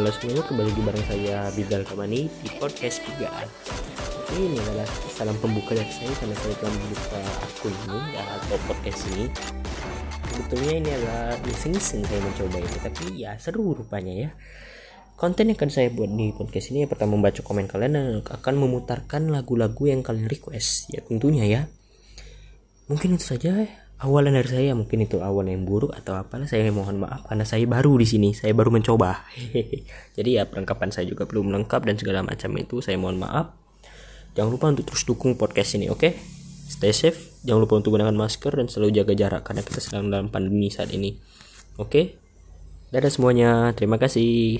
Halo semuanya, kembali lagi bareng saya Bidal Kamani di podcast 3 Oke, ini adalah salam pembuka dari saya karena saya telah membuka akun ini atau podcast ini. Sebetulnya ini adalah iseng-iseng saya mencoba ini Tapi ya seru rupanya ya. Konten yang akan saya buat di podcast ini yang pertama membaca komen kalian dan akan memutarkan lagu-lagu yang kalian request. Ya tentunya ya. Mungkin itu saja awalan dari saya mungkin itu awal yang buruk atau apalah. Saya mohon maaf karena saya baru di sini. Saya baru mencoba. Jadi ya perlengkapan saya juga belum lengkap dan segala macam itu. Saya mohon maaf. Jangan lupa untuk terus dukung podcast ini oke? Okay? stay safe. Jangan lupa untuk gunakan masker dan selalu jaga jarak karena kita sedang dalam pandemi saat ini oke? Okay? dadah semuanya. Terima kasih